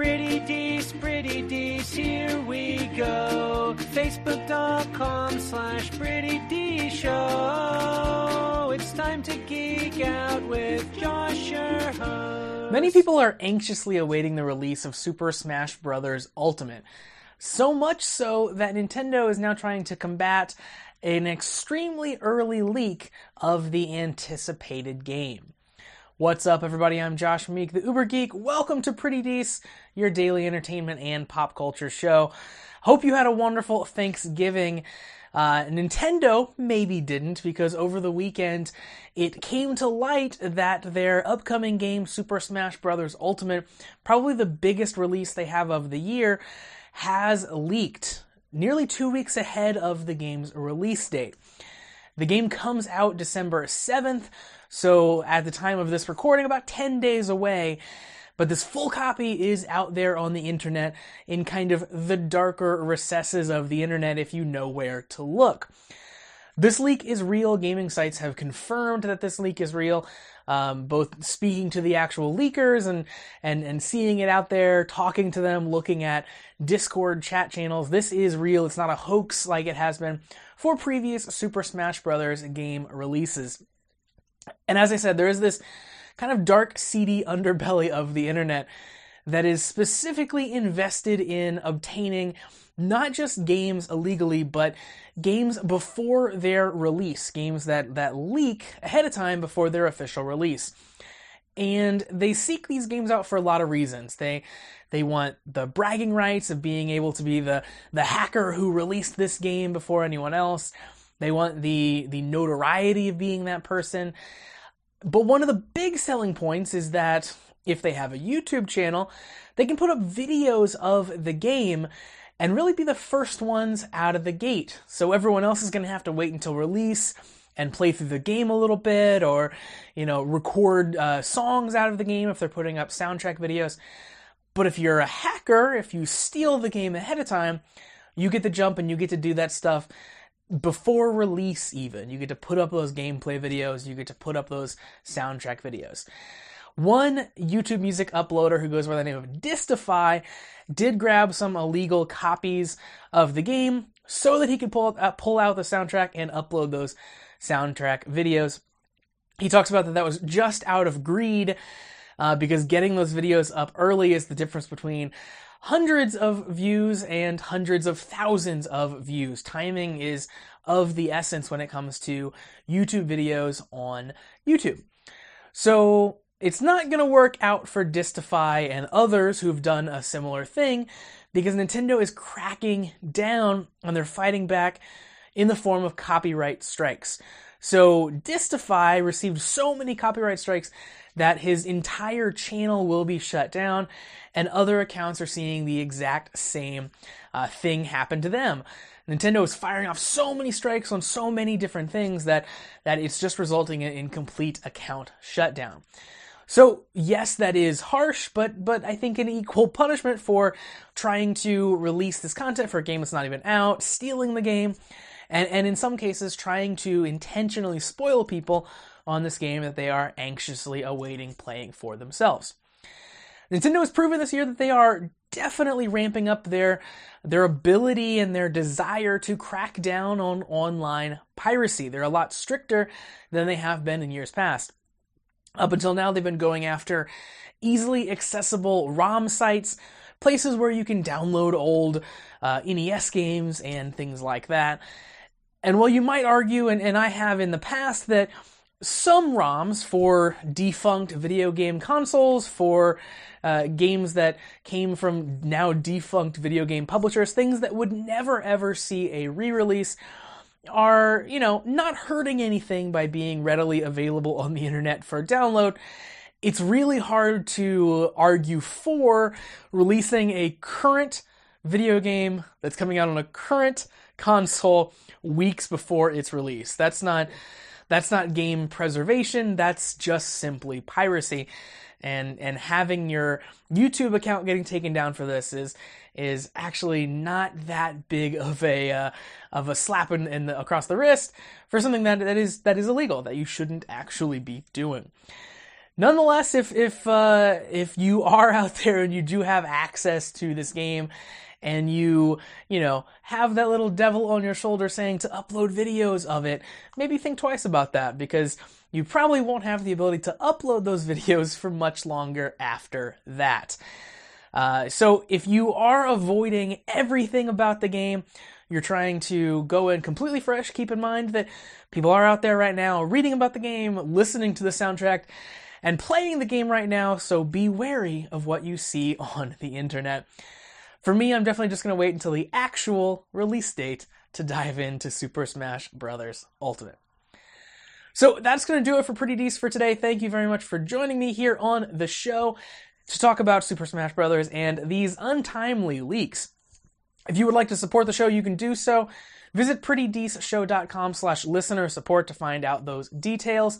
Pretty Dece, Pretty Dece, here we go. Facebook.com slash Pretty D Show. It's time to geek out with Josh, your host. Many people are anxiously awaiting the release of Super Smash Bros. Ultimate. So much so that Nintendo is now trying to combat an extremely early leak of the anticipated game. What's up, everybody? I'm Josh Meek, the Uber Geek. Welcome to Pretty Dece, your daily entertainment and pop culture show. Hope you had a wonderful Thanksgiving. Uh, Nintendo maybe didn't because over the weekend it came to light that their upcoming game, Super Smash Bros. Ultimate, probably the biggest release they have of the year, has leaked nearly two weeks ahead of the game's release date. The game comes out December 7th, so at the time of this recording, about 10 days away. But this full copy is out there on the internet in kind of the darker recesses of the internet if you know where to look. This leak is real. Gaming sites have confirmed that this leak is real. Um, both speaking to the actual leakers and, and, and seeing it out there, talking to them, looking at Discord chat channels. This is real. It's not a hoax like it has been for previous Super Smash Bros. game releases. And as I said, there is this kind of dark, seedy underbelly of the internet that is specifically invested in obtaining not just games illegally, but games before their release, games that, that leak ahead of time before their official release. And they seek these games out for a lot of reasons. They they want the bragging rights of being able to be the, the hacker who released this game before anyone else. They want the the notoriety of being that person. But one of the big selling points is that if they have a YouTube channel, they can put up videos of the game and really be the first ones out of the gate. So everyone else is going to have to wait until release and play through the game a little bit or, you know, record uh, songs out of the game if they're putting up soundtrack videos. But if you're a hacker, if you steal the game ahead of time, you get to jump and you get to do that stuff before release even. You get to put up those gameplay videos, you get to put up those soundtrack videos. One YouTube music uploader who goes by the name of Distify did grab some illegal copies of the game so that he could pull, uh, pull out the soundtrack and upload those soundtrack videos. He talks about that that was just out of greed uh, because getting those videos up early is the difference between hundreds of views and hundreds of thousands of views. Timing is of the essence when it comes to YouTube videos on YouTube. So it's not going to work out for Distify and others who've done a similar thing because Nintendo is cracking down and they're fighting back in the form of copyright strikes. So Distify received so many copyright strikes that his entire channel will be shut down, and other accounts are seeing the exact same uh, thing happen to them. Nintendo is firing off so many strikes on so many different things that that it's just resulting in, in complete account shutdown. So yes, that is harsh, but but I think an equal punishment for trying to release this content for a game that's not even out, stealing the game, and and in some cases trying to intentionally spoil people on this game that they are anxiously awaiting playing for themselves. Nintendo has proven this year that they are definitely ramping up their their ability and their desire to crack down on online piracy. They're a lot stricter than they have been in years past. Up until now, they've been going after easily accessible ROM sites, places where you can download old uh, NES games and things like that. And while you might argue, and, and I have in the past, that some ROMs for defunct video game consoles, for uh, games that came from now defunct video game publishers, things that would never ever see a re release, are, you know, not hurting anything by being readily available on the internet for download. It's really hard to argue for releasing a current video game that's coming out on a current console weeks before its release. That's not that's not game preservation, that's just simply piracy. And and having your YouTube account getting taken down for this is is actually not that big of a uh, of a slap in, in the, across the wrist for something that that is that is illegal that you shouldn't actually be doing. Nonetheless, if if uh, if you are out there and you do have access to this game, and you you know have that little devil on your shoulder saying to upload videos of it, maybe think twice about that because you probably won't have the ability to upload those videos for much longer after that. Uh, so if you are avoiding everything about the game, you're trying to go in completely fresh. Keep in mind that people are out there right now reading about the game, listening to the soundtrack, and playing the game right now, so be wary of what you see on the internet. For me, I'm definitely just going to wait until the actual release date to dive into Super Smash Bros. Ultimate. So that's going to do it for Pretty Dece for today. Thank you very much for joining me here on the show to talk about Super Smash Bros. and these untimely leaks. If you would like to support the show, you can do so. Visit prettydeceshow.com slash listener support to find out those details.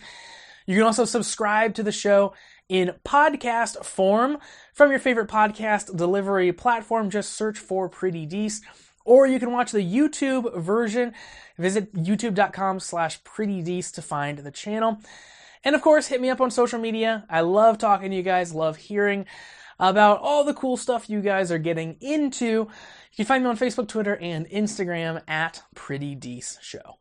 You can also subscribe to the show in podcast form from your favorite podcast delivery platform. Just search for Pretty Dece. Or you can watch the YouTube version. Visit youtube.com slash prettydece to find the channel. And of course, hit me up on social media. I love talking to you guys, love hearing about all the cool stuff you guys are getting into. You can find me on Facebook, Twitter, and Instagram at Pretty Dece Show.